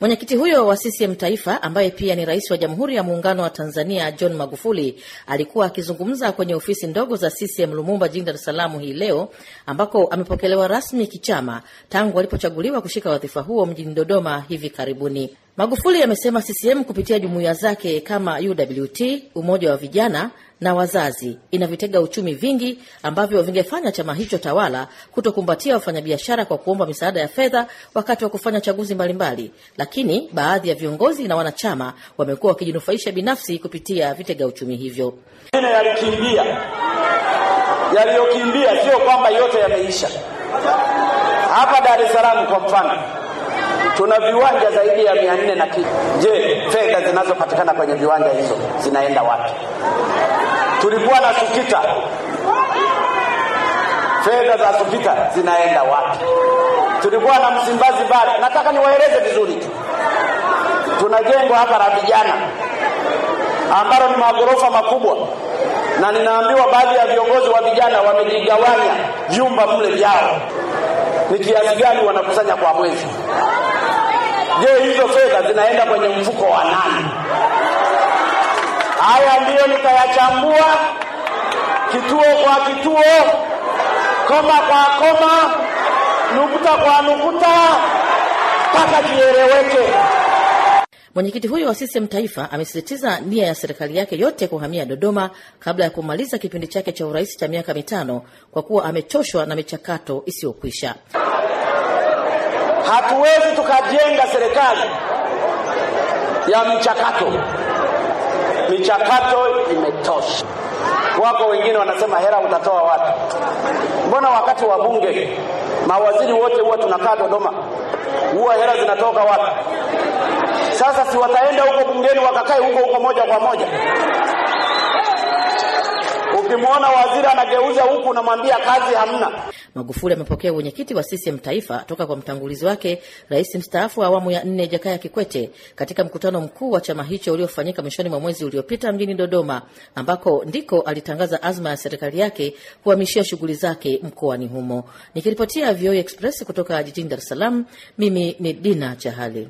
Mwenyekiti huyo wa CCM Taifa, ambaye pia ni rais wa Jamhuri ya Muungano wa Tanzania, John Magufuli, alikuwa akizungumza kwenye ofisi ndogo za CCM Lumumba jijini Dar es Salaam hii leo, ambako amepokelewa rasmi kichama tangu alipochaguliwa kushika wadhifa huo mjini Dodoma hivi karibuni. Magufuli amesema CCM kupitia jumuiya zake kama UWT, Umoja wa Vijana na Wazazi, ina vitega uchumi vingi ambavyo vingefanya chama hicho tawala kutokumbatia wafanyabiashara kwa kuomba misaada ya fedha wakati wa kufanya chaguzi mbalimbali, lakini baadhi ya viongozi na wanachama wamekuwa wakijinufaisha binafsi kupitia vitega uchumi hivyo. Yalikimbia, yaliyokimbia sio kwamba yote yameisha. Hapa Dar es Salaam kwa mfano tuna viwanja zaidi ya mia nne na kitu. Je, fedha zinazopatikana kwenye viwanja hizo zinaenda wapi? Tulikuwa na SUKITA, fedha za SUKITA zinaenda wapi? Tulikuwa na Msimbazi Bare. Nataka niwaeleze vizuri tu, tuna jengo hapa la vijana ambalo ni magorofa makubwa, na ninaambiwa baadhi ya viongozi wa vijana wamejigawanya vyumba mle vyao. Ni kiasi gani wanakusanya kwa mwezi? Je, hizo fedha zinaenda kwenye mfuko wa nani? Haya ndiyo nitayachambua kituo kwa kituo, koma kwa koma, nukuta kwa nukuta, mpaka kieleweke. Mwenyekiti huyo wa CCM Taifa amesisitiza nia ya serikali yake yote kuhamia Dodoma kabla ya kumaliza kipindi chake cha urais cha miaka mitano kwa kuwa amechoshwa na michakato isiyokwisha. Hatuwezi tukajenga serikali ya mchakato. Michakato imetosha. Wako wengine wanasema hela utatoa wapi? Mbona wakati wa bunge mawaziri wote huwa tunakaa Dodoma, huwa hela zinatoka wapi? Sasa si wataenda huko bungeni wakakae huko huko moja kwa moja? Ukimwona waziri anageuza huku, unamwambia kazi hamna. Magufuli amepokea uwenyekiti wa CCM Taifa toka kwa mtangulizi wake rais mstaafu wa awamu ya nne Jakaya Kikwete katika mkutano mkuu wa chama hicho uliofanyika mwishoni mwa mwezi uliopita mjini Dodoma, ambako ndiko alitangaza azma ya serikali yake kuhamishia shughuli zake mkoani humo. Nikiripotia VOA Express kutoka jijini Dar es Salaam, mimi ni Dina Chahali.